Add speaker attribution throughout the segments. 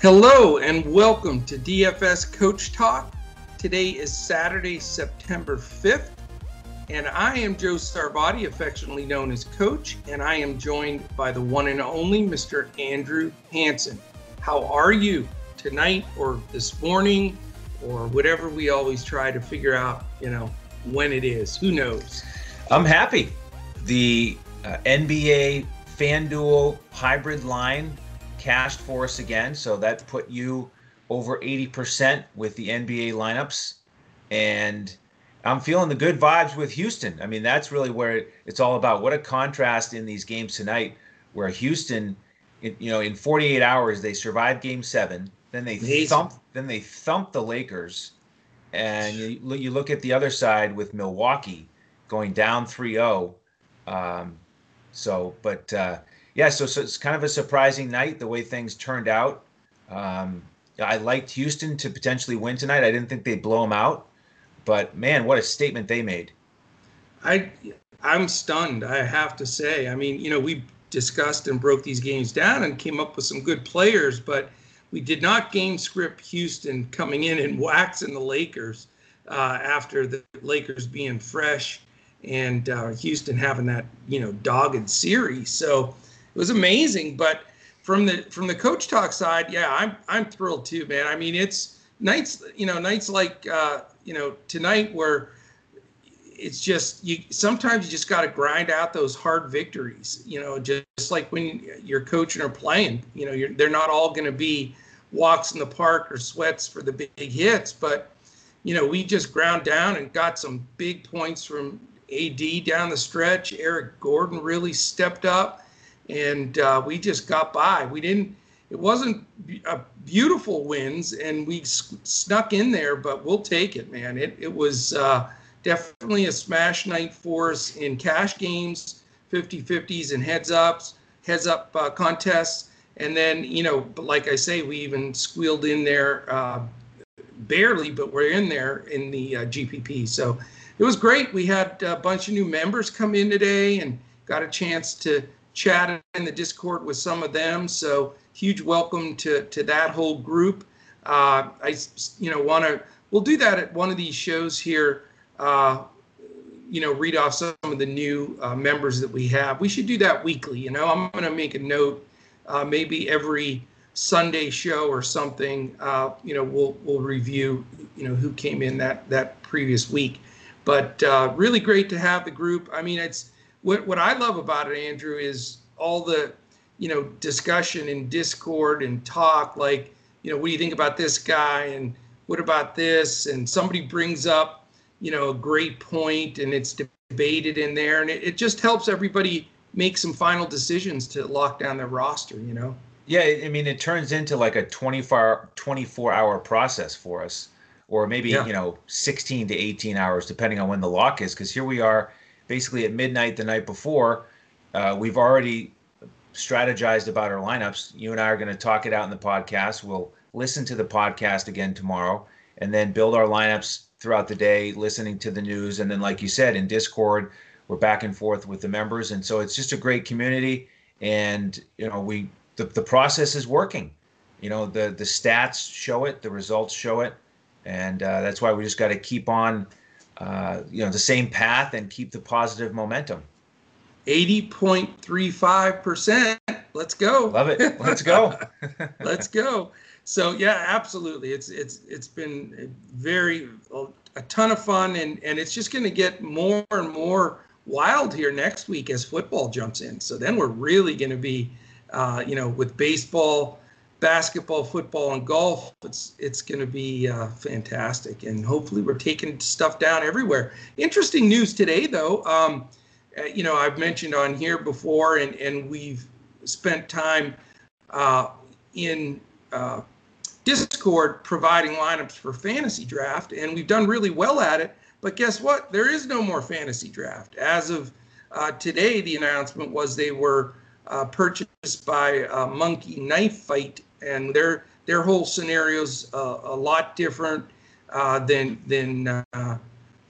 Speaker 1: Hello and welcome to DFS Coach Talk. Today is Saturday, September 5th, and I am Joe Sarvati, affectionately known as Coach, and I am joined by the one and only Mr. Andrew Hanson. How are you tonight or this morning or whatever we always try to figure out, you know, when it is? Who knows?
Speaker 2: I'm happy. The uh, NBA FanDuel hybrid line cashed for us again. So that put you over 80% with the NBA lineups. And I'm feeling the good vibes with Houston. I mean, that's really where it's all about. What a contrast in these games tonight, where Houston, you know, in 48 hours they survived Game Seven, then they thump, then they thumped the Lakers, and you, you look at the other side with Milwaukee going down 3-0. Um, so, but uh, yeah, so, so it's kind of a surprising night the way things turned out. Um, I liked Houston to potentially win tonight. I didn't think they'd blow them out, but man, what a statement they made.
Speaker 1: I I'm stunned. I have to say. I mean, you know, we discussed and broke these games down and came up with some good players, but we did not game script Houston coming in and waxing the Lakers uh, after the Lakers being fresh and uh, Houston having that you know dogged series. So was amazing. But from the from the coach talk side, yeah, I'm I'm thrilled too, man. I mean, it's nights, you know, nights like uh, you know tonight where it's just you sometimes you just got to grind out those hard victories you know just, like when you're coaching or playing you know they're not all going to be walks in the park or sweats for the big hits but you know we just ground down and got some big points from ad down the stretch eric gordon really stepped up and uh, we just got by. We didn't. It wasn't a beautiful wins, and we snuck in there, but we'll take it, man. It it was uh, definitely a smash night for us in cash games, 50-50s, and heads ups, heads up uh, contests, and then you know, like I say, we even squealed in there uh, barely, but we're in there in the uh, GPP. So it was great. We had a bunch of new members come in today, and got a chance to chatted in the Discord with some of them. So huge welcome to to that whole group. Uh, I you know want to we'll do that at one of these shows here. Uh, you know, read off some of the new uh, members that we have. We should do that weekly. You know, I'm going to make a note, uh, maybe every Sunday show or something. Uh, you know, we'll we'll review. You know, who came in that that previous week. But uh, really great to have the group. I mean, it's what what I love about it, Andrew, is all the you know discussion and discord and talk. Like, you know, what do you think about this guy and what about this? And somebody brings up you know a great point and it's debated in there, and it, it just helps everybody make some final decisions to lock down their roster. You know.
Speaker 2: Yeah, I mean, it turns into like a 24, 24 hour process for us, or maybe, yeah. you know, 16 to 18 hours, depending on when the lock is. Because here we are basically at midnight the night before. Uh, we've already strategized about our lineups. You and I are going to talk it out in the podcast. We'll listen to the podcast again tomorrow and then build our lineups throughout the day, listening to the news. And then, like you said, in Discord, we're back and forth with the members. And so it's just a great community. And, you know, we, the, the process is working. You know, the, the stats show it, the results show it. And uh, that's why we just got to keep on uh, you know the same path and keep the positive momentum.
Speaker 1: 80.35%. Let's go.
Speaker 2: Love it. Let's go.
Speaker 1: Let's go. So yeah, absolutely. It's it's it's been very a ton of fun and and it's just going to get more and more wild here next week as football jumps in. So then we're really going to be uh, you know with baseball basketball, football, and golf. It's it's going to be uh, fantastic, and hopefully we're taking stuff down everywhere. Interesting news today, though. Um, uh, you know, I've mentioned on here before, and and we've spent time uh, in uh, Discord providing lineups for fantasy draft, and we've done really well at it. But guess what? There is no more fantasy draft as of uh, today. The announcement was they were. Uh, purchased by Monkey Knife Fight and their their whole scenarios uh, a lot different uh, than than uh,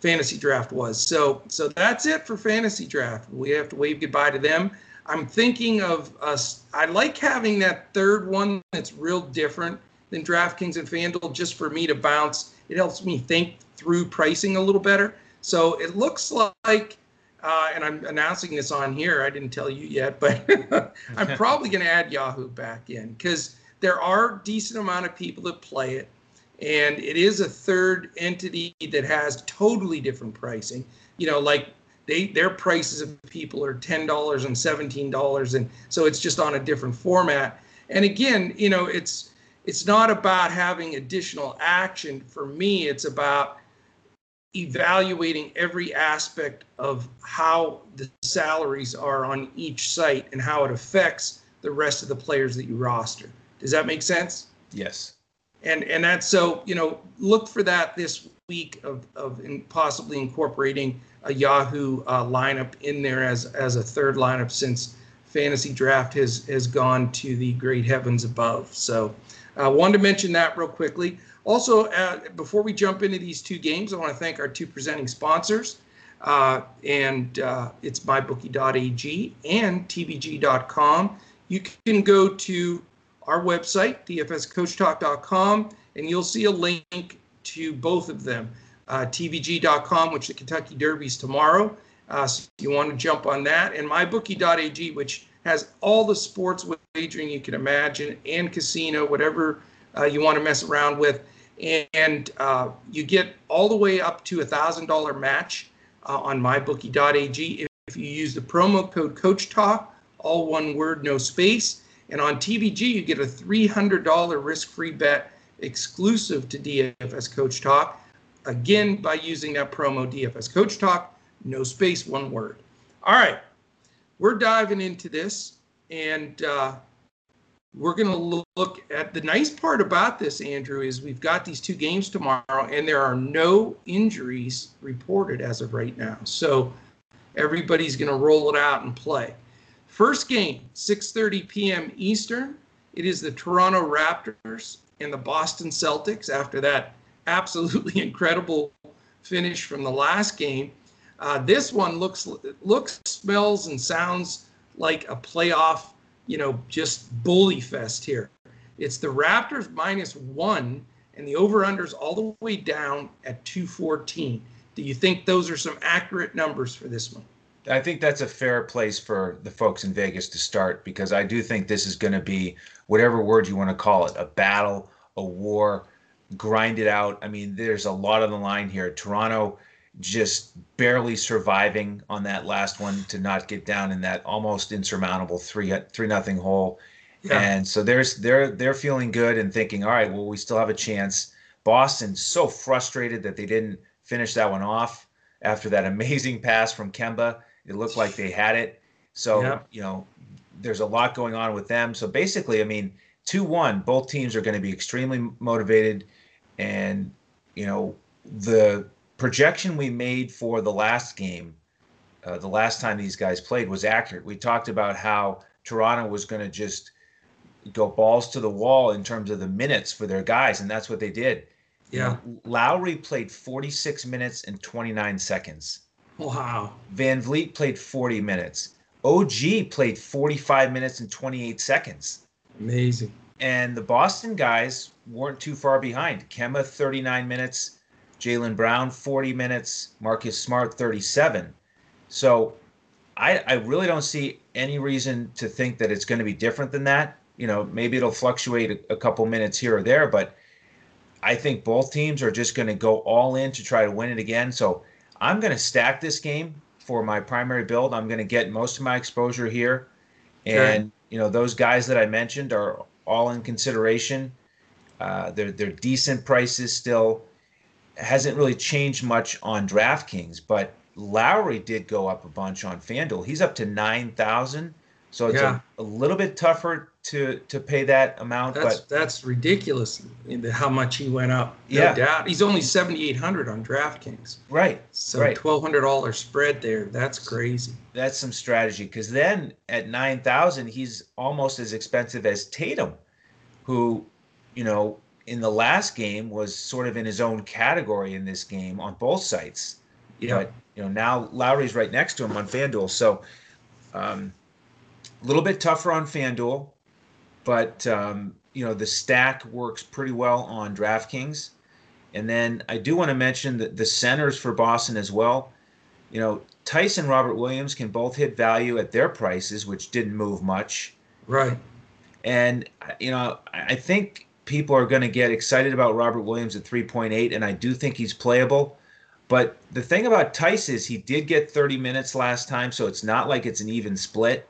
Speaker 1: fantasy draft was. So so that's it for fantasy draft. We have to wave goodbye to them. I'm thinking of us. I like having that third one that's real different than DraftKings and FanDuel just for me to bounce. It helps me think through pricing a little better. So it looks like, uh, and I'm announcing this on here. I didn't tell you yet, but I'm probably going to add Yahoo back in because there are decent amount of people that play it, and it is a third entity that has totally different pricing. You know, like they their prices of people are ten dollars and seventeen dollars, and so it's just on a different format. And again, you know, it's it's not about having additional action. For me, it's about evaluating every aspect of how the salaries are on each site and how it affects the rest of the players that you roster. Does that make sense?
Speaker 2: Yes.
Speaker 1: And and that's so you know look for that this week of of in possibly incorporating a Yahoo uh, lineup in there as as a third lineup since fantasy draft has has gone to the great heavens above. So I uh, wanted to mention that real quickly. Also, uh, before we jump into these two games, I want to thank our two presenting sponsors. Uh, and uh, it's mybookie.ag and tvg.com. You can go to our website, dfscoachtalk.com, and you'll see a link to both of them. Uh, tvg.com, which the Kentucky Derby is tomorrow. Uh, so you want to jump on that, and mybookie.ag, which has all the sports wagering you can imagine and casino, whatever uh, you want to mess around with. And uh, you get all the way up to a $1,000 match uh, on mybookie.ag if you use the promo code Coach Talk, all one word, no space. And on TVG, you get a $300 risk free bet exclusive to DFS Coach Talk. Again, by using that promo DFS Coach Talk, no space, one word. All right, we're diving into this, and uh, we're going to look at the nice part about this, Andrew, is we've got these two games tomorrow, and there are no injuries reported as of right now. So everybody's going to roll it out and play. First game, 6:30 p.m. Eastern. It is the Toronto Raptors and the Boston Celtics after that absolutely incredible finish from the last game. Uh, this one looks looks, smells, and sounds like a playoff, you know, just bully fest here. It's the Raptors minus one, and the over/unders all the way down at 214. Do you think those are some accurate numbers for this one?
Speaker 2: I think that's a fair place for the folks in Vegas to start because I do think this is going to be whatever word you want to call it a battle, a war, grind it out. I mean, there's a lot on the line here. Toronto just barely surviving on that last one to not get down in that almost insurmountable three three nothing hole. Yeah. And so there's they're they're feeling good and thinking, all right, well, we still have a chance. Boston's so frustrated that they didn't finish that one off after that amazing pass from Kemba. It looked like they had it. So, yeah. you know, there's a lot going on with them. So basically, I mean, 2 1, both teams are going to be extremely motivated. And, you know, the projection we made for the last game, uh, the last time these guys played, was accurate. We talked about how Toronto was going to just go balls to the wall in terms of the minutes for their guys, and that's what they did.
Speaker 1: Yeah.
Speaker 2: Lowry played 46 minutes and 29 seconds.
Speaker 1: Wow.
Speaker 2: Van Vleet played 40 minutes. OG played 45 minutes and 28 seconds.
Speaker 1: Amazing.
Speaker 2: And the Boston guys weren't too far behind. Kemba 39 minutes, Jaylen Brown 40 minutes, Marcus Smart 37. So I, I really don't see any reason to think that it's going to be different than that. You know, maybe it'll fluctuate a, a couple minutes here or there, but I think both teams are just going to go all in to try to win it again. So I'm going to stack this game for my primary build. I'm going to get most of my exposure here. And, okay. you know, those guys that I mentioned are all in consideration. Uh, they're, they're decent prices still. Hasn't really changed much on DraftKings, but Lowry did go up a bunch on FanDuel. He's up to 9,000. So it's yeah. a, a, little bit tougher to to pay that amount.
Speaker 1: That's
Speaker 2: but
Speaker 1: that's ridiculous. How much he went up? No yeah. doubt. He's only seventy eight hundred on DraftKings.
Speaker 2: Right.
Speaker 1: So
Speaker 2: right.
Speaker 1: twelve hundred dollar spread there. That's crazy.
Speaker 2: That's some strategy because then at nine thousand he's almost as expensive as Tatum, who, you know, in the last game was sort of in his own category in this game on both sites. Yeah. But you know now Lowry's right next to him on FanDuel, so. Um, a little bit tougher on FanDuel, but um, you know the stack works pretty well on DraftKings. And then I do want to mention that the centers for Boston as well. You know, Tyson Robert Williams can both hit value at their prices, which didn't move much.
Speaker 1: Right.
Speaker 2: And you know, I think people are going to get excited about Robert Williams at 3.8, and I do think he's playable. But the thing about Theis is he did get 30 minutes last time, so it's not like it's an even split.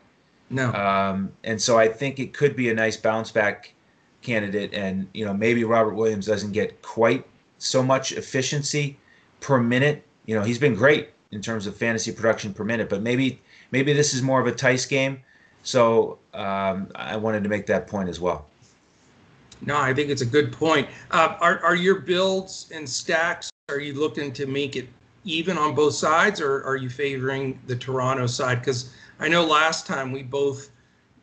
Speaker 1: No.
Speaker 2: Um, and so I think it could be a nice bounce back candidate. And, you know, maybe Robert Williams doesn't get quite so much efficiency per minute. You know, he's been great in terms of fantasy production per minute, but maybe maybe this is more of a Theis game. So um, I wanted to make that point as well.
Speaker 1: No, I think it's a good point. Uh, are are your builds and stacks? Are you looking to make it even on both sides, or are you favoring the Toronto side? Because I know last time we both,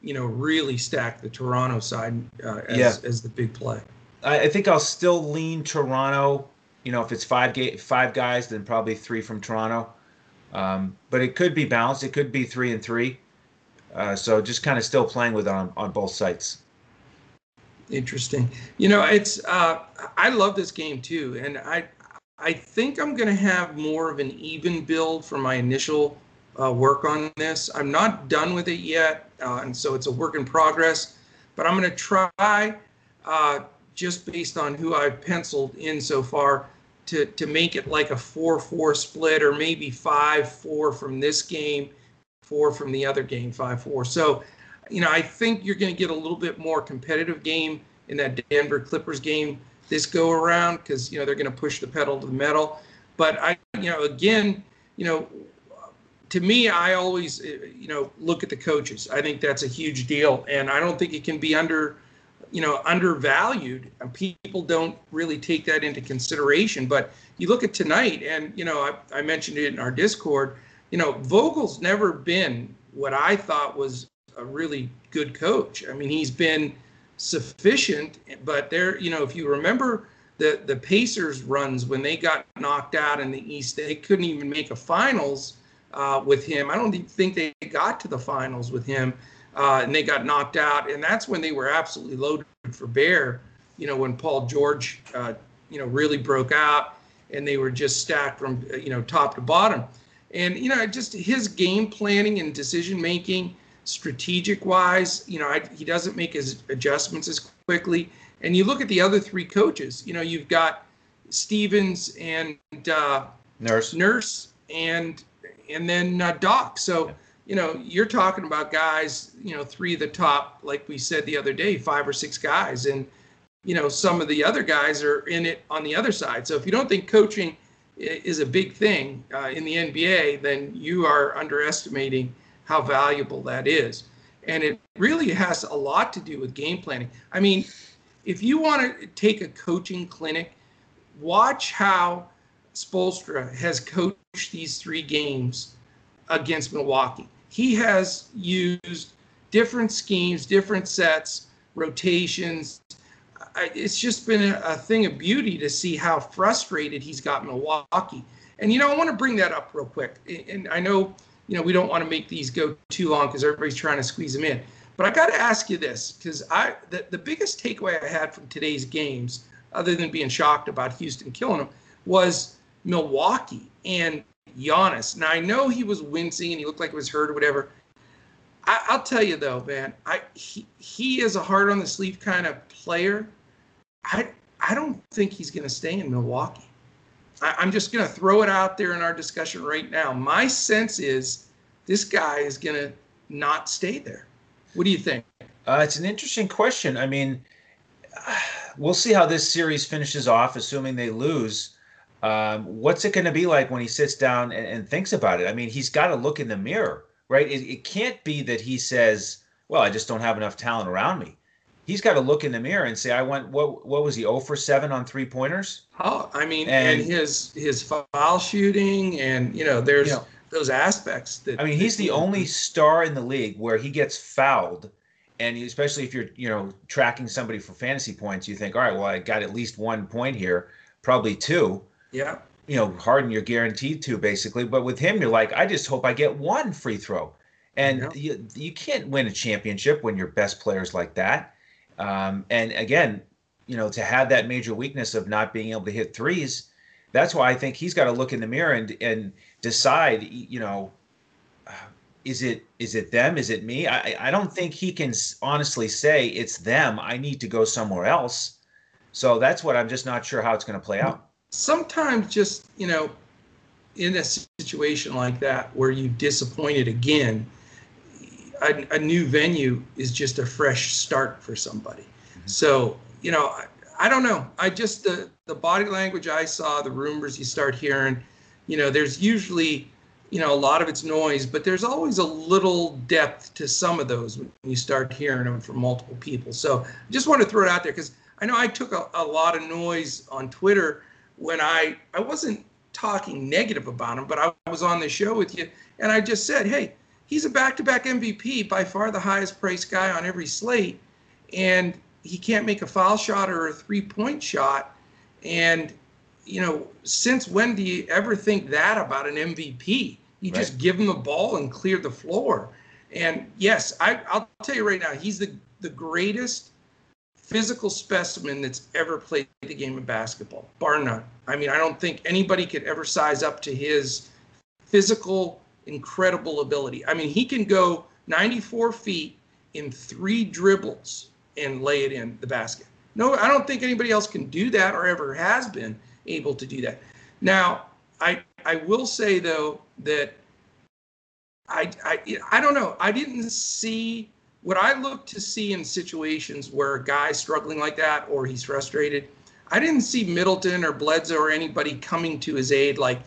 Speaker 1: you know, really stacked the Toronto side uh, as yeah. as the big play.
Speaker 2: I, I think I'll still lean Toronto. You know, if it's five ga- five guys, then probably three from Toronto. Um, but it could be balanced. It could be three and three. Uh, so just kind of still playing with it on, on both sites.
Speaker 1: Interesting. You know, it's uh, I love this game too, and I I think I'm going to have more of an even build for my initial uh, work on this. I'm not done with it yet, uh, and so it's a work in progress. But I'm going to try, uh, just based on who I've penciled in so far, to to make it like a four-four split, or maybe five-four from this game, four from the other game, five-four. So you know, I think you're going to get a little bit more competitive game in that Denver Clippers game this go around because you know they're going to push the pedal to the metal. But I, you know, again, you know, to me, I always, uh, you know, look at the coaches. I think that's a huge deal, and I don't think it can be under, you know, undervalued. And people don't really take that into consideration. But you look at tonight, and you know, I, I mentioned it in our Discord. You know, Vogel's never been what I thought was a really good coach. I mean, he's been sufficient, but there, you know, if you remember the the Pacers runs when they got knocked out in the East, they couldn't even make a finals uh, with him. I don't think they got to the finals with him, uh, and they got knocked out. And that's when they were absolutely loaded for bear. You know, when Paul George, uh, you know, really broke out, and they were just stacked from you know top to bottom. And you know, just his game planning and decision making strategic wise, you know, I, he doesn't make his adjustments as quickly. And you look at the other three coaches, you know, you've got Stevens and uh,
Speaker 2: Nurse,
Speaker 1: Nurse, and and then uh, Doc. So, yeah. you know, you're talking about guys, you know, three of the top, like we said the other day, five or six guys, and you know, some of the other guys are in it on the other side. So if you don't think coaching is a big thing uh, in the NBA, then you are underestimating how valuable that is. And it really has a lot to do with game planning. I mean, if you want to take a coaching clinic, watch how Spoelstra has coached these three games against Milwaukee. He has used different schemes, different sets, rotations. It's just been a thing of beauty to see how frustrated he's got Milwaukee. And you know, I want to bring that up real quick. And I know you know, we don't want to make these go too long because everybody's trying to squeeze them in. But I got to ask you this because I the, the biggest takeaway I had from today's games, other than being shocked about Houston killing them, was Milwaukee and Giannis. Now I know he was wincing and he looked like he was hurt or whatever. I, will tell you though, man, I he, he is a hard on the sleeve kind of player. I I don't think he's going to stay in Milwaukee. I, am just going to throw it out there in our discussion right now. My sense is this guy is going to not stay there. What do you think?
Speaker 2: Uh, it's an interesting question. I mean, we'll see how this series finishes off, assuming they lose. Um, what's it going to be like when he sits down and, and, thinks about it? I mean, he's got to look in the mirror, right? It, it can't be that he says, "Well, I just don't have enough talent around me." He's got to look in the mirror and say, I went, what, what was he, 0 for 7 on three pointers?
Speaker 1: Oh, I mean, and, and his, his foul shooting and, you know, there's you know, those aspects that.
Speaker 2: I mean, he's the only star in the league where he gets fouled. And especially if you're, you know, tracking somebody for fantasy points, you think, all right, well, I got at least one point here, probably two.
Speaker 1: Yeah.
Speaker 2: You know, Harden, you're guaranteed to basically. But with him, you're like, I just hope I get one free throw. And yeah. you, you can't win a championship when your best players like that. Um, and again, you know, to have that major weakness of not being able to hit threes, that's why I think he's got to look in the mirror and and decide, you know, is it is it them? Is it me? I I don't think he can honestly say it's them. I need to go somewhere else. So that's what I'm just not sure how it's going to play out.
Speaker 1: Sometimes, just you know, in a situation like that where you disappointed again, a, a new venue is just a fresh start for somebody. Mm-hmm. So you know, I, I don't know. I just the the body language I saw, the rumors you start hearing, you know, there's usually you know a lot of it's noise, but there's always a little depth to some of those when you start hearing them from multiple people. So I just want to throw it out there because I know I took a, a lot of noise on Twitter when I I wasn't talking negative about him, but I was on the show with you and I just said, hey, he's a back-to-back MVP, by far the highest priced guy on every slate, and he can't make a foul shot or a three-point shot. And you know, since when do you ever think that about an MVP? You right. just give him the ball and clear the floor. And yes, I, I'll tell you right now, he's the the greatest physical specimen that's ever played the game of basketball, bar none. I mean, I don't think anybody could ever size up to his physical, incredible ability. I mean, he can go 94 feet in three dribbles and lay it in the basket. No, I don't think anybody else can do that or ever has been able to do that. Now, I I will say though that I I I don't know. I didn't see what I look to see in situations where a guy's struggling like that or he's frustrated, I didn't see Middleton or Bledsoe or anybody coming to his aid, like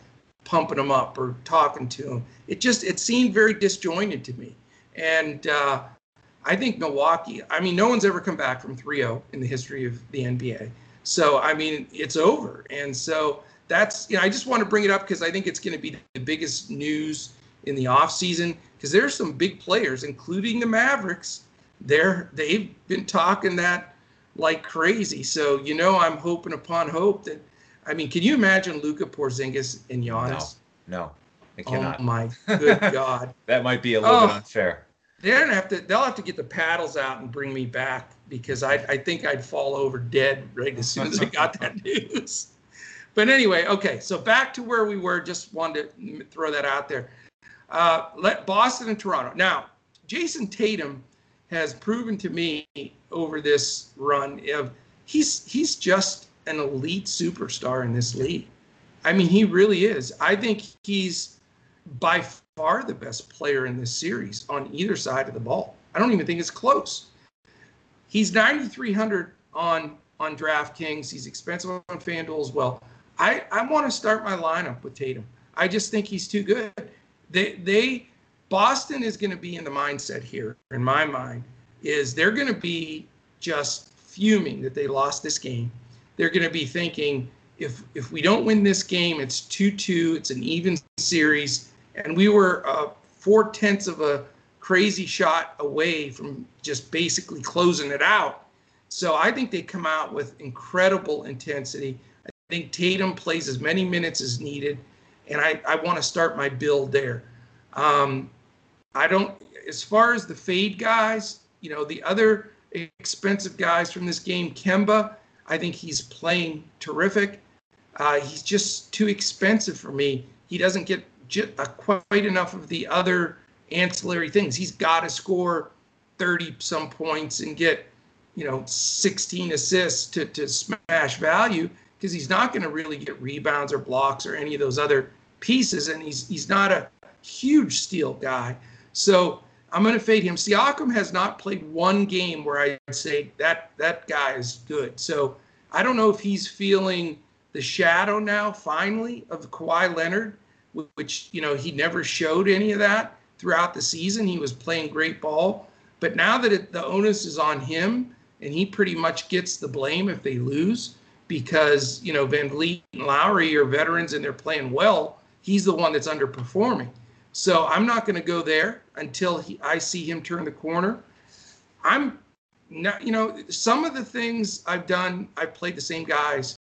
Speaker 1: pumping them up or talking to them. It just it seemed very disjointed to me. And uh, I think Milwaukee. I mean, no one's ever come back from 3-0 in the history of the NBA. So I mean, it's over. And so that's you know I just want to bring it up because I think it's going to be the biggest news in the offseason because there's some big players, including the Mavericks. They're they've been talking that like crazy. So you know, I'm hoping upon hope that. I mean, can you imagine Luka Porzingis and Giannis?
Speaker 2: No, no, I cannot.
Speaker 1: Oh my good God!
Speaker 2: that might be a little oh, bit unfair.
Speaker 1: They're gonna have to. They'll have to get the paddles out and bring me back because I I think I'd fall over dead right as soon as I got that news. But anyway, okay. So back to where we were. Just wanted to throw that out there. Uh, let Boston and Toronto. Now, Jayson Tatum has proven to me over this run of he's he's just an elite superstar in this league. I mean, he really is. I think he's by far the best player in this series on either side of the ball. I don't even think it's close. He's 9,300 on on DraftKings. He's expensive on FanDuel as well. I, I want to start my lineup with Tatum. I just think he's too good. They they Boston is going to be in the mindset here, in my mind, is they're going to be just fuming that they lost this game. They're going to be thinking if if we don't win this game, it's two two. It's an even series, and we were uh, four tenths of a crazy shot away from just basically closing it out. So I think they come out with incredible intensity. I think Tatum plays as many minutes as needed and I, I want to start my build there. Um, I don't, as far as the fade guys, you know, the other expensive guys from this game, Kemba, I think he's playing terrific. Uh, he's just too expensive for me. He doesn't get j- uh, quite enough of the other ancillary things. He's got to score 30 some points and get, you know, 16 assists to, to smash value because he's not going to really get rebounds or blocks or any of those other pieces, and he's he's not a huge steal guy. So I'm going to fade him. Siakam has not played one game where I'd say that that guy is good. So I don't know if he's feeling the shadow now, finally, of Kawhi Leonard, which you know he never showed any of that throughout the season. He was playing great ball, but now that it, the onus is on him, and he pretty much gets the blame if they lose because you know VanVleet and Lowry are veterans and they're playing well he's the one that's underperforming. So I'm not going to go there until he, I see him turn the corner. I'm not, you know, some of the things I've done, I've played the same guys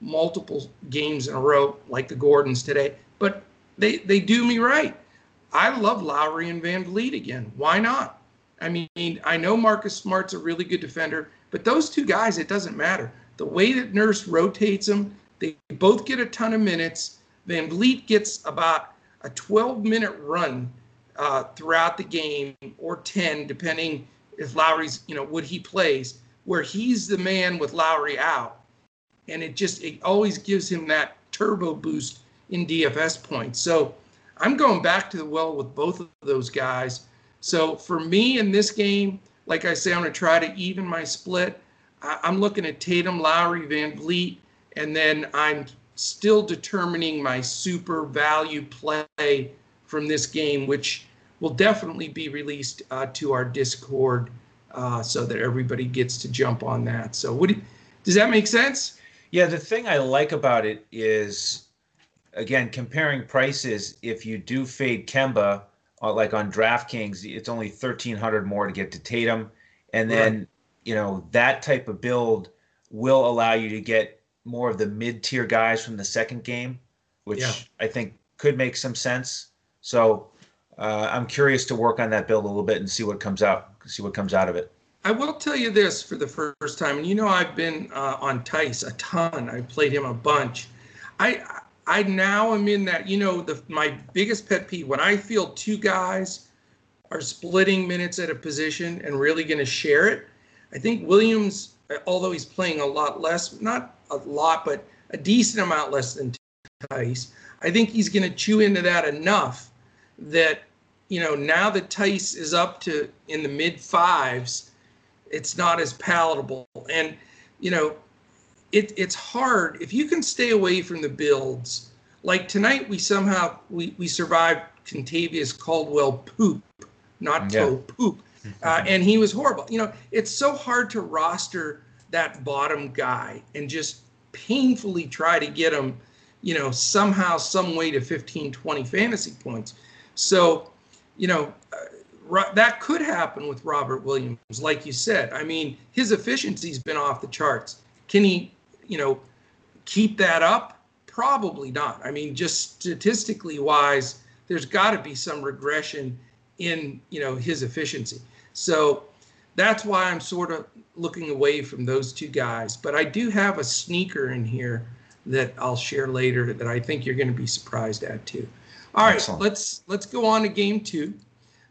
Speaker 1: multiple games in a row, like the Gordons today, but they, they do me right. I love Lowry and VanVleet again. Why not? I mean, I know Marcus Smart's a really good defender, but those two guys, it doesn't matter. The way that Nurse rotates them, they both get a ton of minutes. VanVleet gets about a 12 minute run uh, throughout the game or 10, depending if Lowry's, you know, what he plays, where he's the man with Lowry out. And it just, it always gives him that turbo boost in DFS points. So I'm going back to the well with both of those guys. So for me in this game, like I say, I'm going to try to even my split. I'm looking at Tatum, Lowry, VanVleet, and then I'm still determining my super value play from this game, which will definitely be released uh, to our Discord uh, so that everybody gets to jump on that. So, what do you, does that make sense?
Speaker 2: Yeah, the thing I like about it is, again, comparing prices. If you do fade Kemba, uh, like on DraftKings, it's only thirteen hundred more to get to Tatum, and then right. you know that type of build will allow you to get more of the mid-tier guys from the second game, which yeah. I think could make some sense. So uh, I'm curious to work on that build a little bit and see what comes out, see what comes out of it.
Speaker 1: I will tell you this for the first time, and you know I've been uh, on Theis a ton. I played him a bunch. I I now am in that. You know, the my biggest pet peeve when I feel two guys are splitting minutes at a position and really going to share it. I think Williams, although he's playing a lot less, not a lot, but a decent amount less than Theis. I think he's going to chew into that enough that you know now that Theis is up to in the mid fives, it's not as palatable. And you know, it, it's hard if you can stay away from the builds. Like tonight, we somehow we we survived Kentavious Caldwell poop, not yeah. toe poop, uh, and he was horrible. You know, it's so hard to roster that bottom guy and just painfully try to get him, you know, somehow, some way to 15, 20 fantasy points. So, you know, uh, that could happen with Robert Williams, like you said. I mean, his efficiency's been off the charts. Can he, you know, keep that up? Probably not. I mean, just statistically wise, there's got to be some regression in, you know, his efficiency. So that's why I'm sort of looking away from those two guys. But I do have a sneaker in here that I'll share later that I think you're going to be surprised at too. All right, Excellent. let's let's go on to game two.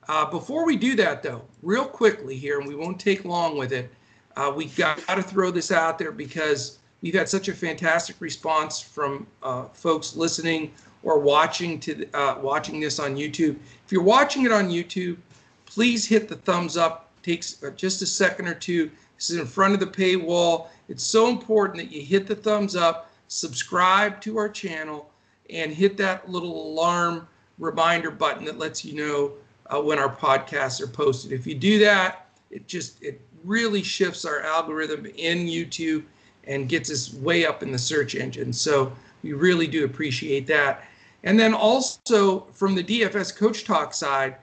Speaker 1: Uh, before we do that, though, real quickly here, and we won't take long with it, uh, we got to throw this out there because we've had such a fantastic response from uh, folks listening or watching to uh, watching this on YouTube. If you're watching it on YouTube, please hit the thumbs up. It takes uh, just a second or two. This is in front of the paywall. It's so important that you hit the thumbs up, subscribe to our channel and hit that little alarm reminder button that lets you know uh, when our podcasts are posted. If you do that, it just it really shifts our algorithm in YouTube and gets us way up in the search engine. So we really do appreciate that. And then also from the DFS Coach Talk side,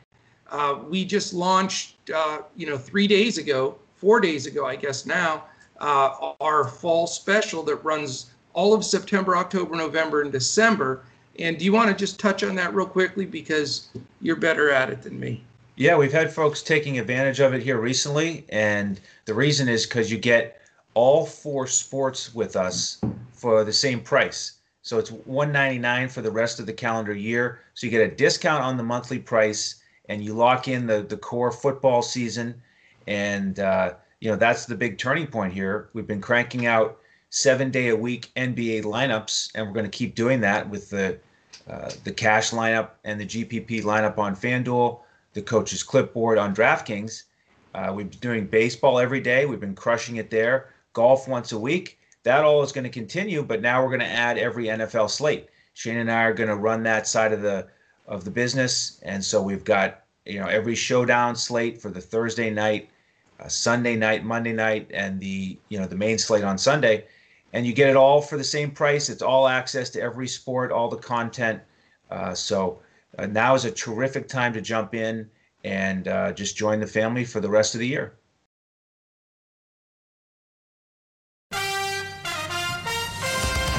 Speaker 1: uh, we just launched, uh, you know, three days ago, four days ago, I guess now, uh, our fall special that runs all of September, October, November, and December. And do you want to just touch on that real quickly because you're better at it than me?
Speaker 2: Yeah, we've had folks taking advantage of it here recently, and the reason is because you get all four sports with us for the same price. So it's 199 for the rest of the calendar year. So you get a discount on the monthly price, and you lock in the the core football season, and uh, you know that's the big turning point here. We've been cranking out seven day a week NBA lineups, and we're going to keep doing that with the uh, the cash lineup and the GPP lineup on FanDuel, the coach's clipboard on DraftKings. Uh, we've been doing baseball every day. We've been crushing it there. Golf once a week. That all is going to continue, but now we're going to add every NFL slate. Shane and I are going to run that side of the of the business, and so we've got you know every showdown slate for the Thursday night, uh, Sunday night, Monday night, and the you know the main slate on Sunday and you get it all for the same price. It's all access to every sport, all the content. Uh, so uh, now is a terrific time to jump in and uh, just join the family for the rest of the year.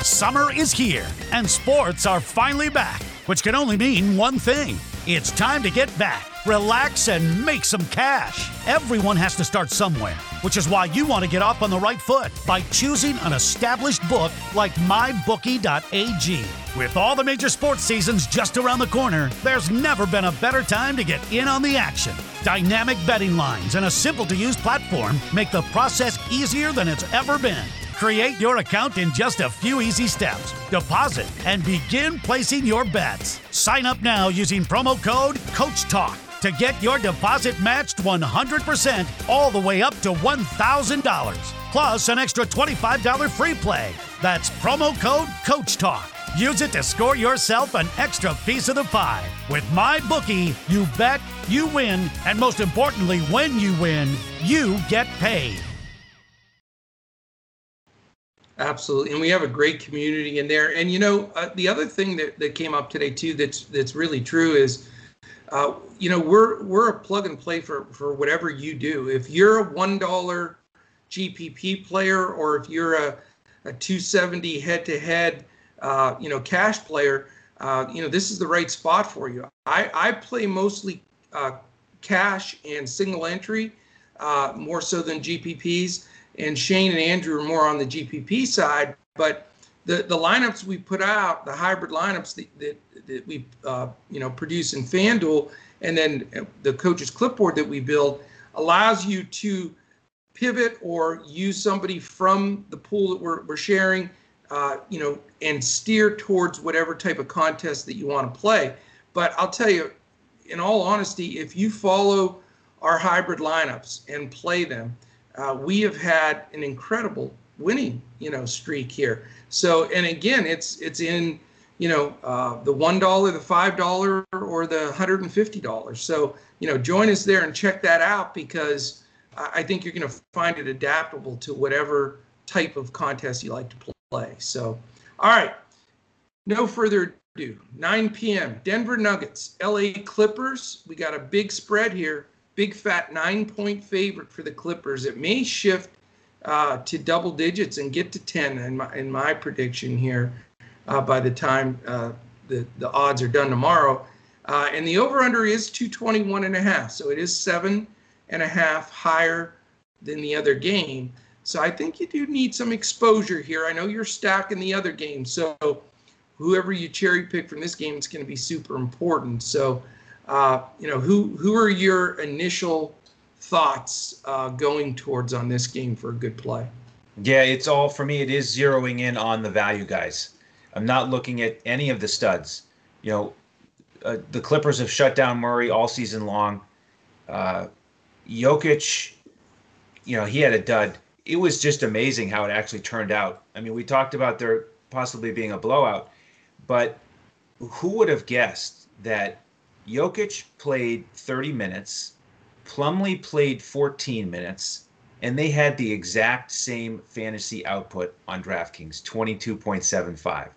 Speaker 3: Summer is here, and sports are finally back, which can only mean one thing It's time to get back, relax, and make some cash. Everyone has to start somewhere, which is why you want to get off on the right foot by choosing an established book like MyBookie.ag. With all the major sports seasons just around the corner, there's never been a better time to get in on the action. Dynamic betting lines and a simple to use platform make the process easier than it's ever been. Create your account in just a few easy steps. Deposit and begin placing your bets. Sign up now using promo code Coach Talk to get your deposit matched 100% all the way up to $1,000. Plus an extra $25 free play. That's promo code Coach Talk. Use it to score yourself an extra piece of the pie. With my bookie, you bet, you win, and most importantly, when you win, you get paid.
Speaker 1: Absolutely, and we have a great community in there. And you know, uh, the other thing that, that came up today too that's that's really true is, uh, you know, we're we're a plug and play for for whatever you do. If you're a one dollar GPP player, or if you're a a 270 head to head, you know, cash player, uh, you know, this is the right spot for you. I I play mostly uh, cash and single entry, uh, more so than GPPs and Shane and Andrew are more on the GPP side. But the the lineups we put out, the hybrid lineups that that, that we uh, you know produce in FanDuel, and then the coach's clipboard that we build allows you to pivot or use somebody from the pool that we're, we're sharing, uh, you know, and steer towards whatever type of contest that you want to play. But I'll tell you, in all honesty, if you follow our hybrid lineups and play them, uh, we have had an incredible winning, you know, streak here. So, and again, it's it's in, you know, uh, the one dollar, the five dollar, or the hundred and fifty dollars. So, you know, join us there and check that out because I think you're going to find it adaptable to whatever type of contest you like to play. So, all right, no further ado. 9 p.m. Denver Nuggets, LA Clippers. We got a big spread here big fat nine point favorite for the Clippers. It may shift uh, to double digits and get to 10 in my, in my prediction here uh, by the time uh, the, the odds are done tomorrow. Uh, and the over under is 221 and a half. So it is seven and a half higher than the other game. So I think you do need some exposure here. I know you're stacking the other game. So whoever you cherry pick from this game, it's going to be super important. So uh, you know, who who are your initial thoughts uh, going towards on this game for a good play?
Speaker 2: Yeah, it's all for me. It is zeroing in on the value guys. I'm not looking at any of the studs. You know, uh, the Clippers have shut down Murray all season long. Uh, Jokic, you know, he had a dud. It was just amazing how it actually turned out. I mean, we talked about there possibly being a blowout, but who would have guessed that Jokic played 30 minutes, Plumlee played 14 minutes, and they had the exact same fantasy output on DraftKings, 22.75.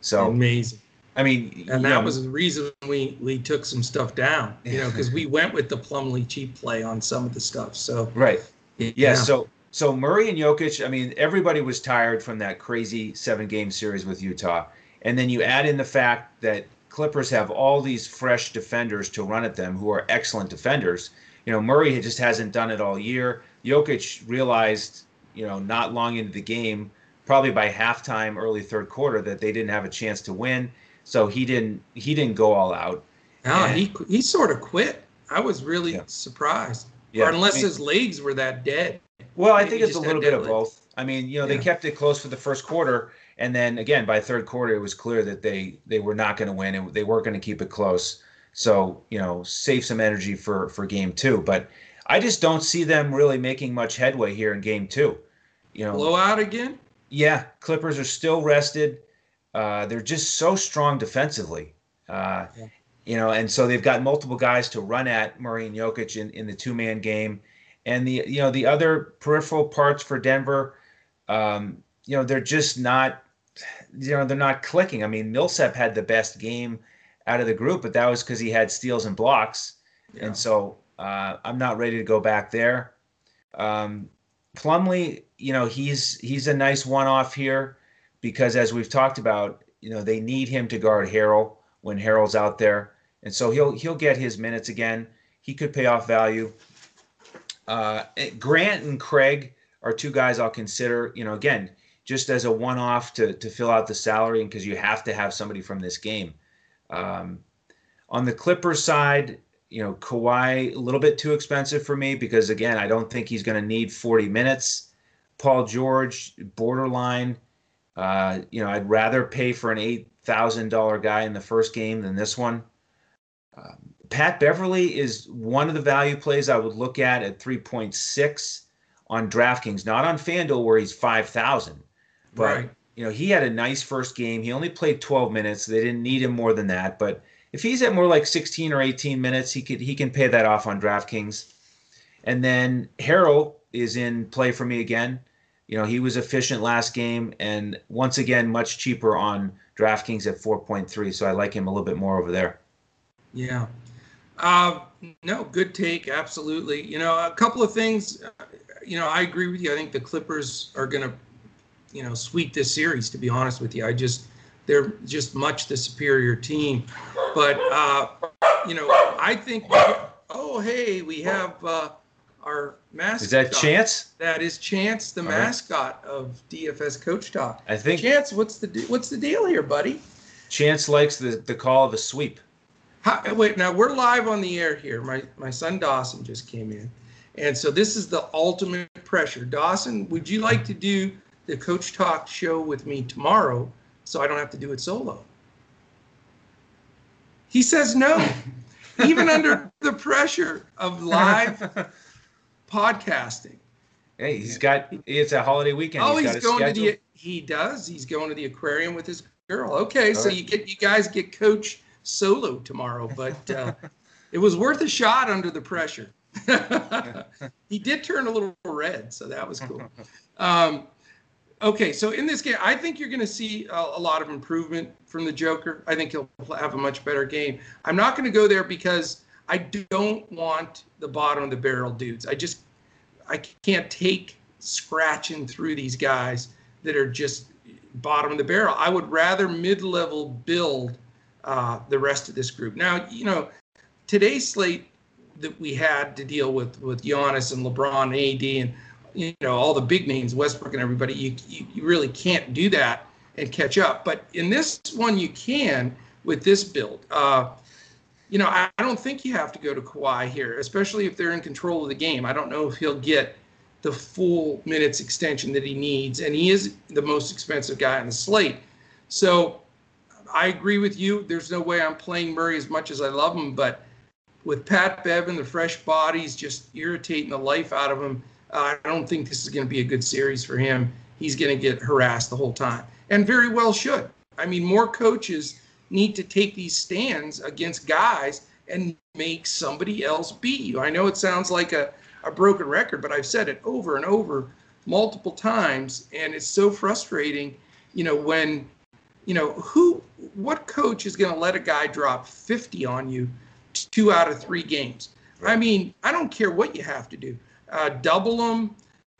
Speaker 2: So
Speaker 1: amazing.
Speaker 2: I mean,
Speaker 1: and that know, was the reason we we took some stuff down, you know, because we went with the Plumlee cheap play on some of the stuff. So
Speaker 2: right, yeah. yeah. So so Murray and Jokic. I mean, everybody was tired from that crazy seven game series with Utah, and then you add in the fact that Clippers have all these fresh defenders to run at them who are excellent defenders. You know, Murray just hasn't done it all year. Jokic realized, you know, not long into the game, probably by halftime, early third quarter, that they didn't have a chance to win. So he didn't he didn't go all out.
Speaker 1: No, and, he he sort of quit. I was really yeah. surprised. Yeah. Or unless I mean, his legs were that dead.
Speaker 2: Well, I think it's a little bit of both. I mean, you know, yeah. they kept it close for the first quarter, and then again, by third quarter, it was clear that they they were not going to win and they weren't going to keep it close. So you know, save some energy for for game two. But I just don't see them really making much headway here in game two. You know,
Speaker 1: blowout again.
Speaker 2: Yeah, Clippers are still rested. Uh, they're just so strong defensively. Uh, yeah. You know, and so they've got multiple guys to run at Murray and Jokic in, in the two man game, and the you know the other peripheral parts for Denver. Um, you know, they're just not, you know, they're not clicking. I mean, Millsap had the best game out of the group, but that was because he had steals and blocks. Yeah. And so uh, I'm not ready to go back there. Um, Plumlee, you know, he's he's a nice one-off here because as we've talked about, you know, they need him to guard Harrell when Harrell's out there. and so he'll he'll get his minutes again. He could pay off value. Uh, Grant and Craig are two guys I'll consider. You know, again, just as a one-off to to fill out the salary, because you have to have somebody from this game. Um, on the Clippers side, you know, Kawhi a little bit too expensive for me because again, I don't think he's going to need 40 minutes. Paul George, borderline. Uh, you know, I'd rather pay for an eight thousand dollar guy in the first game than this one. Um, Pat Beverley is one of the value plays I would look at at 3.6 on DraftKings, not on FanDuel where he's 5,000. But right. you know, he had a nice first game. He only played 12 minutes. They didn't need him more than that, but if he's at more like 16 or 18 minutes, he could he can pay that off on DraftKings. And then Harrell is in play for me again. You know, he was efficient last game and once again much cheaper on DraftKings at 4.3, so I like him a little bit more over there.
Speaker 1: Yeah. Uh, no, good take. Absolutely. You know, a couple of things. You know, I agree with you. I think the Clippers are going to, you know, sweep this series. To be honest with you, I just they're just much the superior team. But uh, you know, I think. Oh, hey, we have uh, our mascot.
Speaker 2: Is that Chance?
Speaker 1: That is Chance, the All mascot right. of DFS Coach Talk.
Speaker 2: I think.
Speaker 1: Chance, what's the what's the deal here, buddy?
Speaker 2: Chance likes the the call of a sweep.
Speaker 1: How, wait, now we're live on the air here. My my son Dawson just came in, and so this is the ultimate pressure. Dawson, would you like to do the Coach Talk show with me tomorrow, so I don't have to do it solo? He says no, even under the pressure of live podcasting.
Speaker 2: Hey, he's got it's a holiday weekend.
Speaker 1: Oh, he's, he's going schedule. to the he does. He's going to the aquarium with his girl. Okay, All so right. you get you guys get coach solo tomorrow, but uh, it was worth a shot under the pressure. he did turn a little red, so that was cool. Um, okay, so in this game, I think you're going to see a, a, lot of improvement from the Joker. I think he'll have a much better game. I'm not going to go there because I don't want the bottom of the barrel dudes. I just I can't take scratching through these guys that are just bottom of the barrel. I would rather mid-level build uh, the rest of this group. Now, you know, today's slate that we had to deal with with Giannis and LeBron, AD, and you know all the big names, Westbrook and everybody, you, you, you really can't do that and catch up. But in this one, you can with this build. Uh, you know, I, I don't think you have to go to Kawhi here, especially if they're in control of the game. I don't know if he'll get the full minutes extension that he needs, and he is the most expensive guy on the slate. So I agree with you. There's no way I'm playing Murray as much as I love him, but with Pat Bevan, the fresh bodies just irritating the life out of him, uh, I don't think this is going to be a good series for him. He's going to get harassed the whole time, and very well should. I mean, more coaches need to take these stands against guys and make somebody else beat you. I know it sounds like a, a broken record, but I've said it over and over multiple times, and it's so frustrating, you know, when you know, who, what coach is going to let a guy drop 50 on you two out of three games? I mean, I don't care what you have to do. Uh, double them,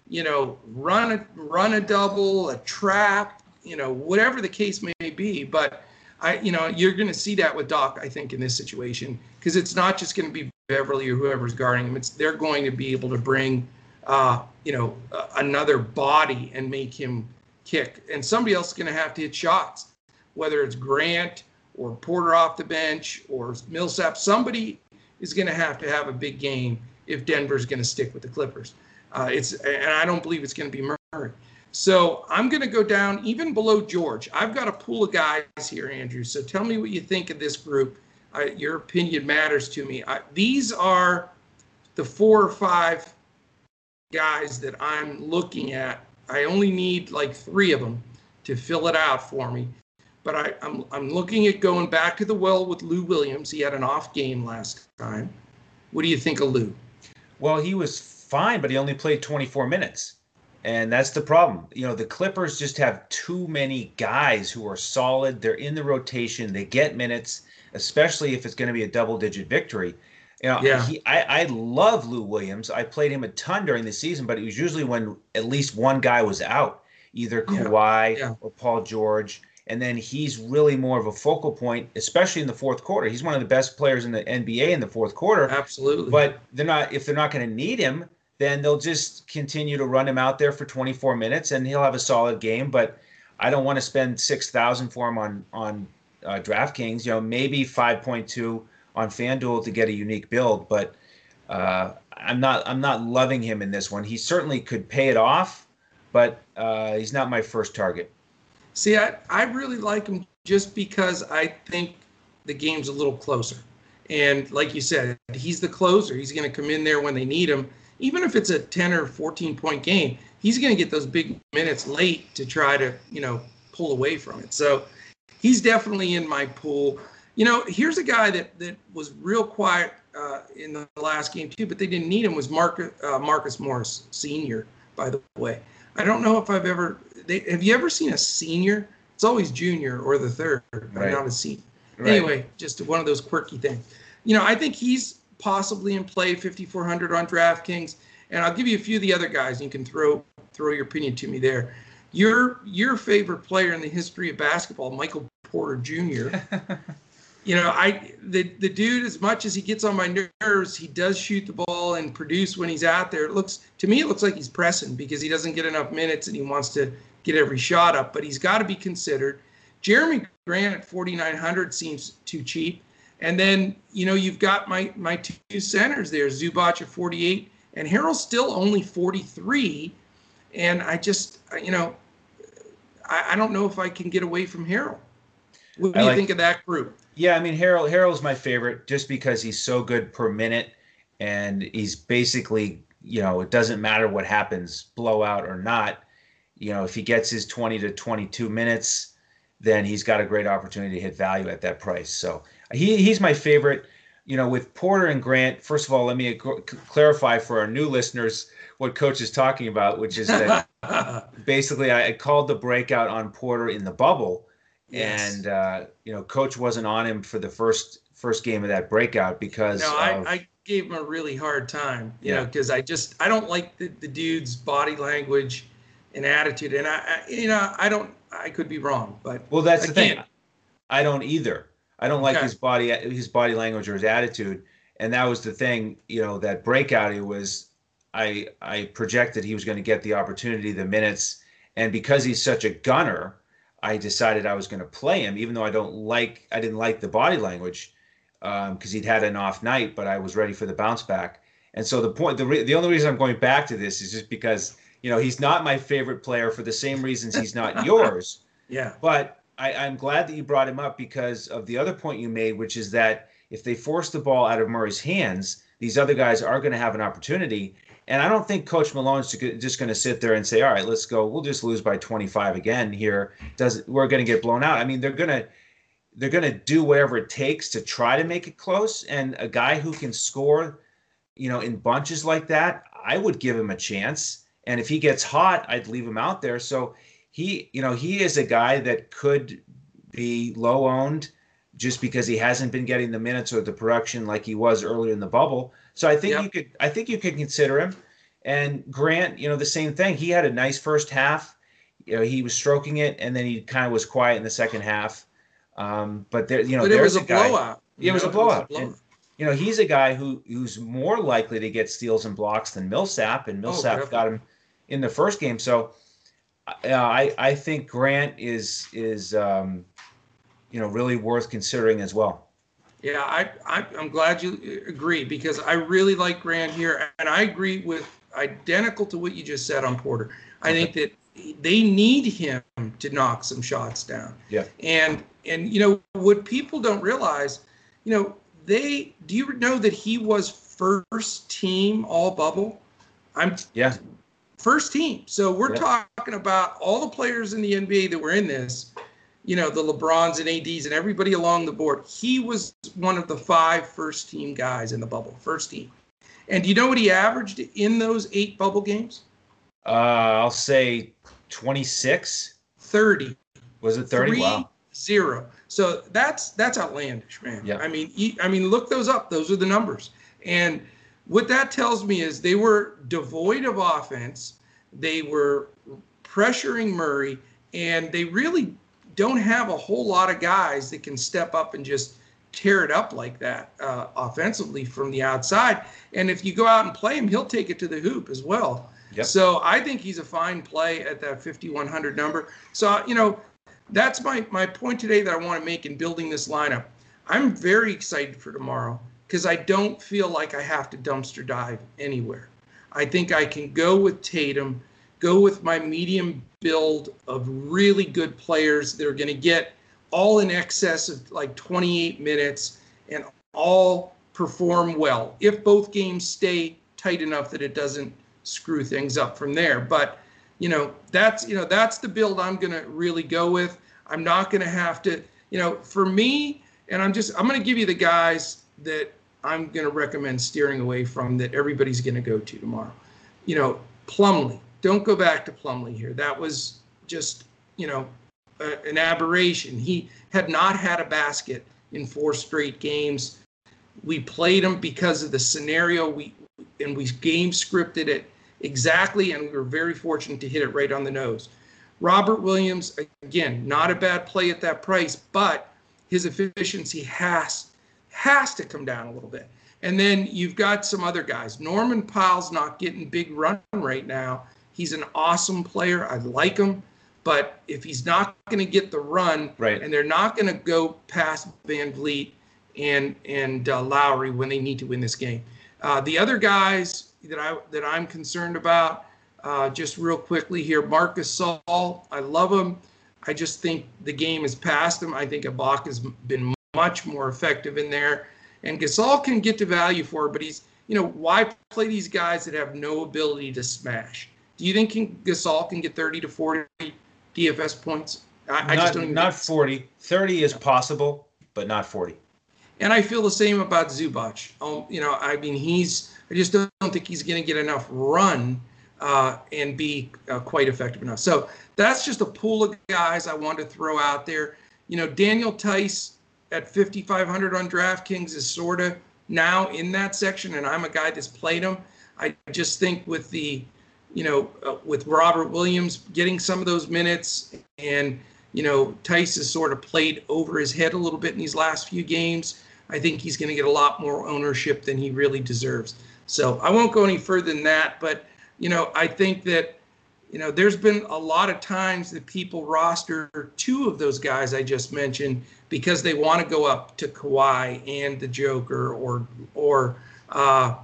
Speaker 1: you know, run a run a double, a trap, you know, whatever the case may be. But I, you know, you're going to see that with Doc, I think, in this situation, because it's not just going to be Beverley or whoever's guarding him. It's they're going to be able to bring, uh, you know, uh, another body and make him kick, and somebody else is going to have to hit shots whether it's Grant or Porter off the bench or Millsap, somebody is going to have to have a big game if Denver's going to stick with the Clippers. Uh, it's and I don't believe it's going to be Murray. So I'm going to go down even below George. I've got a pool of guys here, Andrew. So tell me what you think of this group. Uh, your opinion matters to me. I, these are the four or five guys that I'm looking at. I only need like three of them to fill it out for me. But I, I'm I'm looking at going back to the well with Lou Williams. He had an off game last time. What do you think of Lou?
Speaker 2: Well, he was fine, but he only played 24 minutes. And that's the problem. You know, the Clippers just have too many guys who are solid. They're in the rotation. They get minutes, especially if it's going to be a double digit victory. You know, yeah. He, I, I love Lou Williams. I played him a ton during the season, but it was usually when at least one guy was out, either Kawhi yeah. Yeah. or Paul George and then he's really more of a focal point, especially in the fourth quarter. He's one of the best players in the NBA in the fourth quarter.
Speaker 1: Absolutely.
Speaker 2: But they're not if they're not going to need him, then they'll just continue to run him out there for 24 minutes, and he'll have a solid game. But I don't want to spend six thousand for him on on uh, DraftKings. You know, maybe 5.2 on FanDuel to get a unique build, but uh, I'm not I'm not loving him in this one. He certainly could pay it off, but uh, he's not my first target.
Speaker 1: See, I, I really like him just because I think the game's a little closer. And like you said, he's the closer. He's going to come in there when they need him. Even if it's a 10 or 14 point game, he's going to get those big minutes late to try to, you know, pull away from it. So he's definitely in my pool. You know, here's a guy that, that was real quiet uh, in the last game too, but they didn't need him was Marcus, uh, Marcus Morris Senior. By the way, I don't know if I've ever. They, have you ever seen a senior? It's always junior or the third, right. not a senior. Right. Anyway, just one of those quirky things. You know, I think he's possibly in play 5400 on DraftKings, and I'll give you a few of the other guys. You can throw throw your opinion to me there. Your your favorite player in the history of basketball, Michael Porter Jr. you know, I the the dude as much as he gets on my nerves, he does shoot the ball and produce when he's out there. It looks to me it looks like he's pressing because he doesn't get enough minutes and he wants to get every shot up, but he's got to be considered. Jerami Grant at 4900 seems too cheap. And then, you know, you've got my my two centers there, Zubac at 48 and Harrell's still only 43 and I just you know I, I don't know if I can get away from Harrell. What do I you like, think of that group?
Speaker 2: Yeah, I mean Harrell Harrell's my favorite just because he's so good per minute and he's basically, you know, it doesn't matter what happens, blowout or not. You know, if he gets his 20 to 22 minutes, then he's got a great opportunity to hit value at that price. So he, he's my favorite. You know, with Porter and Grant, first of all, let me clarify for our new listeners what Coach is talking about, which is that basically I called the breakout on Porter in the bubble Yes. And uh, you know, coach wasn't on him for the first first game of that breakout because
Speaker 1: no,
Speaker 2: of,
Speaker 1: I, I gave him a really hard time. You yeah. know, because I just I don't like the, the dude's body language and attitude, and I, I, you know I don't I could be wrong, but
Speaker 2: well that's the thing. I don't either. I don't like okay. his body his body language or his attitude, and that was the thing. You know, that breakout. It was I I projected he was going to get the opportunity, the minutes, and because he's such a gunner I decided I was going to play him, even though I don't like, I didn't like the body language because um, he'd had an off night, but I was ready for the bounce back. And so the point, the re- the only reason I'm going back to this is just because you know he's not my favorite player for the same reasons he's not yours.
Speaker 1: Yeah.
Speaker 2: But I, I'm glad that you brought him up because of the other point you made, which is that if they force the ball out of Murray's hands, these other guys are going to have an opportunity. And I don't think Coach Malone's just going to sit there and say, "All right, let's go. We'll just lose by 25 again here. Does we're going to get blown out?" I mean, they're going to they're going to do whatever it takes to try to make it close. And a guy who can score, you know, in bunches like that, I would give him a chance. And if he gets hot, I'd leave him out there. So he, you know, he is a guy that could be low owned just because he hasn't been getting the minutes or the production like he was earlier in the bubble. So I think yep. you could I think you could consider him. And Grant, you know, the same thing. He had a nice first half. You know, he was stroking it, and then he kind of was quiet in the second half. Um, but there, you know,
Speaker 1: but
Speaker 2: it
Speaker 1: was
Speaker 2: a,
Speaker 1: a blowout.
Speaker 2: Yeah, it was a blowout. Was a blowout. And, you know, he's a guy who who's more likely to get steals and blocks than Millsap, and oh, Millsap oh, got him in the first game. So, uh, I I think Grant is is um, you know really worth considering as well.
Speaker 1: Yeah, I, I am glad you agree because I really like Grant here, and I agree with identical to what you just said on Porter. I think that they need him to knock some shots down.
Speaker 2: Yeah.
Speaker 1: And and you know what people don't realize, you know, they do you know that he was first team all bubble? I'm
Speaker 2: yeah.
Speaker 1: First team. So we're yeah. talking about all the players in the NBA that were in this you know, the LeBrons and ADs and everybody along the board. He was one of the five first team guys in the bubble, first team. And do you know what he averaged in those eight bubble games?
Speaker 2: Uh, I'll say 26.
Speaker 1: 30.
Speaker 2: Was it 30?
Speaker 1: Three, wow. Zero. So that's that's outlandish, man. Yeah. I mean, he, I mean, look those up. Those are the numbers. And what that tells me is they were devoid of offense. They were pressuring Murray, and they really don't have a whole lot of guys that can step up and just tear it up like that uh, offensively from the outside. And if you go out and play him, he'll take it to the hoop as well. Yep. So I think he's a fine play at that 5100 number. So you know, that's my my point today that I want to make in building this lineup. I'm very excited for tomorrow because I don't feel like I have to dumpster dive anywhere. I think I can go with Tatum, go with my medium build of really good players that are going to get all in excess of like 28 minutes and all perform well if both games stay tight enough that it doesn't screw things up from there. But you know that's you know that's the build I'm going to really go with. I'm not going to have to you know for me, and I'm just I'm going to give you the guys that I'm going to recommend steering away from that everybody's going to go to tomorrow. You know, Plumlee. Don't go back to Plumlee here. That was just, you know, a, an aberration. He had not had a basket in four straight games. We played him because of the scenario we and we game scripted it exactly and we were very fortunate to hit it right on the nose. Robert Williams again, not a bad play at that price, but his efficiency has has to come down a little bit. And then you've got some other guys. Norman Powell's not getting big run right now. He's an awesome player. I like him. But if he's not going to get the run,
Speaker 2: right.
Speaker 1: and they're not going to go past VanVleet and and uh, Lowry when they need to win this game, uh, the other guys that I that I'm concerned about, uh, just real quickly here, Marcus Gasol. I love him. I just think the game is past him. I think Ibaka has been much more effective in there. And Gasol can get to value for it, but he's, you know, why play these guys that have no ability to smash? Do you think can, Gasol can get 30 to 40 DFS points?
Speaker 2: I, I not, just don't not 40. 30 is possible, but not 40.
Speaker 1: And I feel the same about Zubac. Um, you know, I mean, he's. I just don't, think he's going to get enough run uh, and be uh, quite effective enough. So that's just a pool of guys I want to throw out there. You know, Daniel Theis at 5,500 on DraftKings is sort of now in that section, and I'm a guy that's played him. I just think with the, you know, uh, with Robert Williams getting some of those minutes, and you know, Theis has sort of played over his head a little bit in these last few games. I think he's going to get a lot more ownership than he really deserves. So I won't go any further than that, but you know, I think that you know, there's been a lot of times that people roster two of those guys I just mentioned because they want to go up to Kawhi and the Joker or or uh,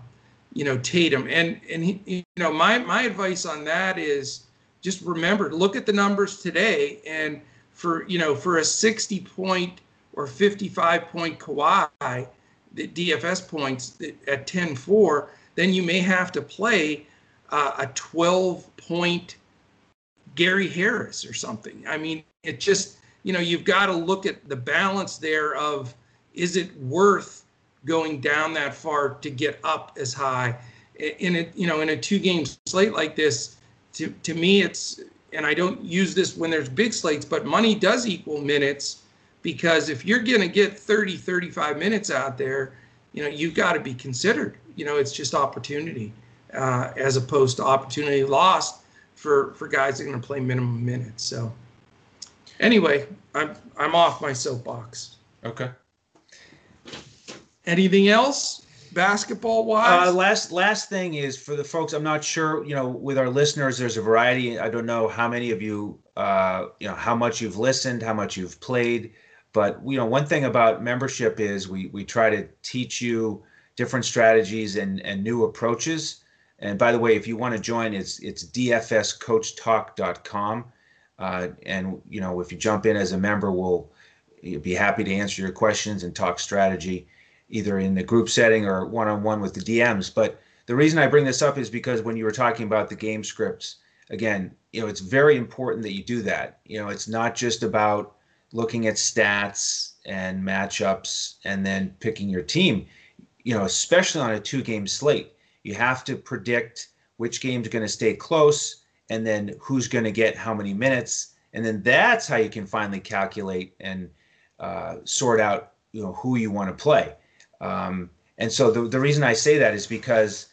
Speaker 1: you know Tatum. And and he, you know my my advice on that is just remember look at the numbers today and for you know for a 60 point or 55 point Kawhi the DFS points at 10-4, then you may have to play uh, a 12 point Gary Harris or something. I mean, it just, you know, you've got to look at the balance there of is it worth going down that far to get up as high? In a, you know, in a two game slate like this, to, to me, it's, and I don't use this when there's big slates, but money does equal minutes because if you're going to get 30, 35 minutes out there, you know, you've got to be considered. You know, it's just opportunity uh, as opposed to opportunity lost for for guys that are going to play minimum minutes. So anyway, I'm I'm off my soapbox.
Speaker 2: Okay.
Speaker 1: Anything else? basketball wise?
Speaker 2: Uh, last last thing is for the folks. I'm not sure. You know, with our listeners, there's a variety. I don't know how many of you, uh, you know, how much you've listened, how much you've played. But you know, one thing about membership is we we try to teach you different strategies and and new approaches. And by the way, if you want to join, it's it's dfscoachtalk.com. Uh, and you know, if you jump in as a member, we'll be happy to answer your questions and talk strategy, either in the group setting or one-on-one with the DMs. But the reason I bring this up is because when you were talking about the game scripts, again, you know, it's very important that you do that. You know, it's not just about looking at stats and matchups and then picking your team. You know, especially on a two-game slate you have to predict which game's going to stay close and then who's going to get how many minutes. And then that's how you can finally calculate and uh, sort out you know who you want to play. Um, and so the, the reason I say that is because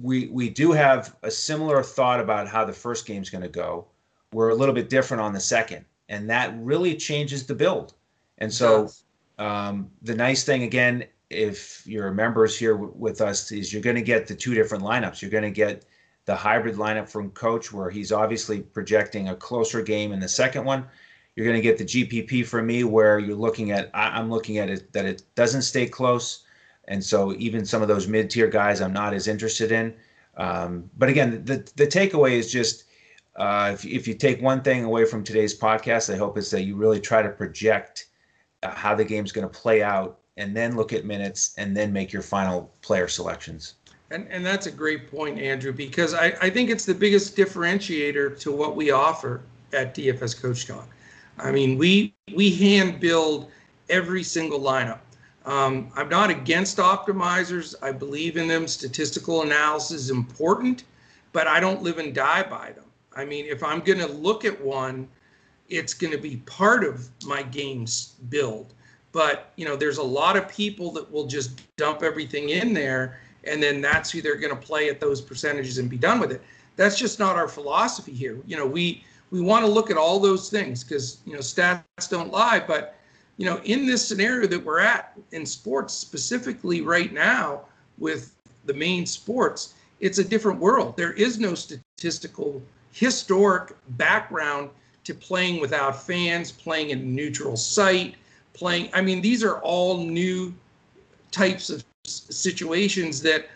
Speaker 2: we we do have a similar thought about how the first game's going to go. We're a little bit different on the second. and that really changes the build. And so, um, the nice thing again, if you're members here w- with us, is you're going to get the two different lineups. You're going to get the hybrid lineup from Coach, where he's obviously projecting a closer game in the second one. You're going to get the GPP from me, where you're looking at. I, am looking at it that it doesn't stay close, and so even some of those mid-tier guys, I'm not as interested in. Um, but again, the the takeaway is just uh, if if you take one thing away from today's podcast, I hope is that you really try to project uh, how the game's going to play out, and then look at minutes, and then make your final player selections.
Speaker 1: And, and that's a great point, Andrew, because I, I think it's the biggest differentiator to what we offer at DFS Coach Talk. I mean, we we hand build every single lineup. Um, I'm not against optimizers. I believe in them. Statistical analysis is important, but I don't live and die by them. I mean, if I'm going to look at one, it's going to be part of my game's build. But you know, there's a lot of people that will just dump everything in there and then that's who they're going to play at those percentages and be done with it. That's just not our philosophy here. You know, we we want to look at all those things because you know stats don't lie. But you know, in this scenario that we're at in sports specifically right now with the main sports, it's a different world. There is no statistical historic background to playing without fans, playing in neutral site, playing. I mean, these are all new types of situations that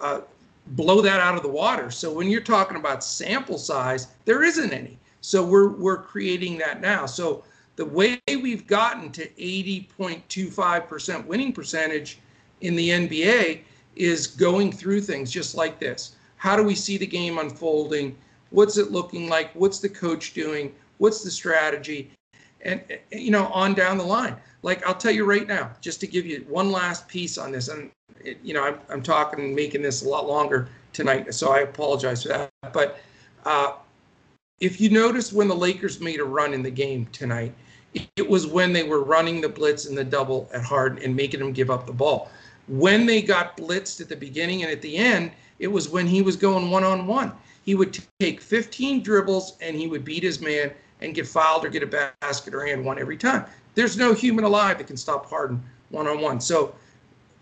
Speaker 1: uh, blow that out of the water. So when you're talking about sample size, there isn't any. So we're we're creating that now. So the way we've gotten to 80.25% winning percentage in the NBA is going through things just like this. How do we see the game unfolding? What's it looking like? What's the coach doing? What's the strategy? And you know, on down the line. Like I'll tell you right now, just to give you one last piece on this, and it, you know, I'm, I'm talking and making this a lot longer tonight, so I apologize for that. But uh, if you notice when the Lakers made a run in the game tonight, it, was when they were running the blitz and the double at Harden and making him give up the ball. When they got blitzed at the beginning and at the end, it was when he was going one on one. He would take 15 dribbles and he would beat his man and get fouled or get a basket or and one every time. There's no human alive that can stop Harden one on one. So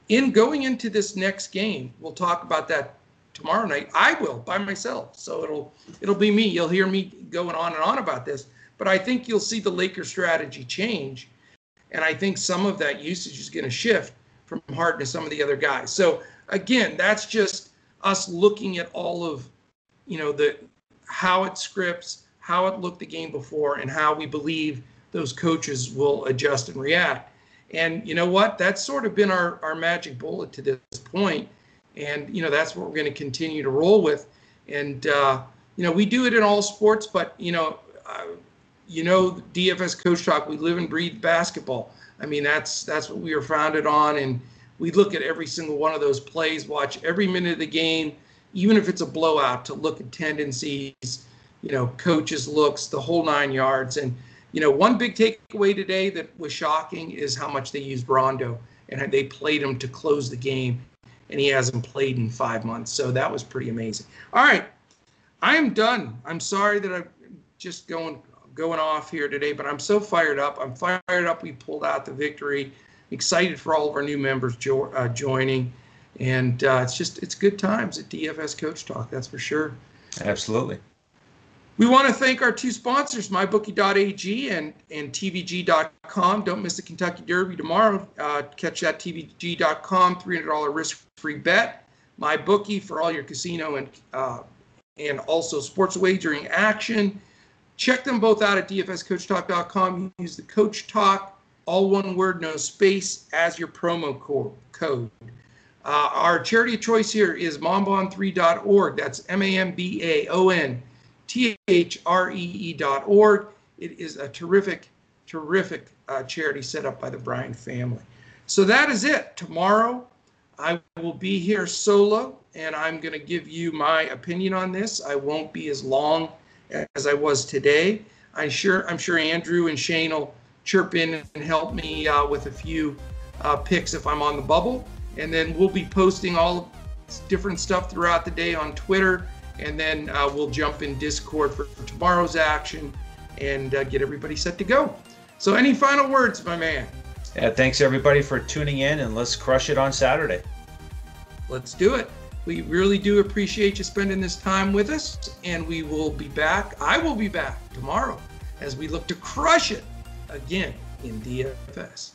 Speaker 1: in going into this next game, we'll talk about that tomorrow night. I will by myself. So it'll it'll be me. You'll hear me going on and on about this. But I think you'll see the Lakers strategy change. And I think some of that usage is going to shift from Harden to some of the other guys. So again, that's just us looking at all of, you know, the how it scripts, how it looked the game before, and how we believe those coaches will adjust and react. And you know what? That's sort of been our, our magic bullet to this point. And, you know, that's what we're going to continue to roll with. And, uh, you know, we do it in all sports, but, you know, uh, you know, DFS Coach Talk, we live and breathe basketball. I mean, that's that's what we were founded on. And we look at every single one of those plays, watch every minute of the game, even if it's a blowout, to look at tendencies, you know, coaches' looks, the whole nine yards. And, you know, one big takeaway today that was shocking is how much they used Rondo and they played him to close the game, and he hasn't played in five months. So that was pretty amazing. All right, I am done. I'm sorry that I'm just going going off here today, but I'm so fired up. I'm fired up. We pulled out the victory. Excited for all of our new members jo- uh, joining, and uh, it's just it's good times at DFS Coach Talk. That's for sure.
Speaker 2: Absolutely.
Speaker 1: We want to thank our two sponsors, mybookie.ag and, and tvg.com. Don't miss the Kentucky Derby tomorrow. Uh, catch that tvg.com, $300 risk-free bet. MyBookie for all your casino and uh, and also sports wagering action. Check them both out at dfscoachtalk.com. Use the Coach Talk, all one word, no space, as your promo code. Uh, our charity of choice here is mambaon3.org. That's M-A-M-B-A-O-N three.org. It is a terrific, terrific uh, charity set up by the Bryant family. So that is it. Tomorrow, I will be here solo, and I'm going to give you my opinion on this. I won't be as long as I was today. I'm sure I'm sure Andrew and Shane will chirp in and help me uh, with a few uh, picks if I'm on the bubble, and then we'll be posting all different stuff throughout the day on Twitter and then uh, we'll jump in Discord for tomorrow's action. and uh, get everybody set to go. So, any final words, my man?
Speaker 2: Yeah, thanks everybody for tuning in, and let's crush it on Saturday.
Speaker 1: Let's do it. We really do appreciate you spending this time with us, and we will be back. I will be back tomorrow as we look to crush it again in DFS.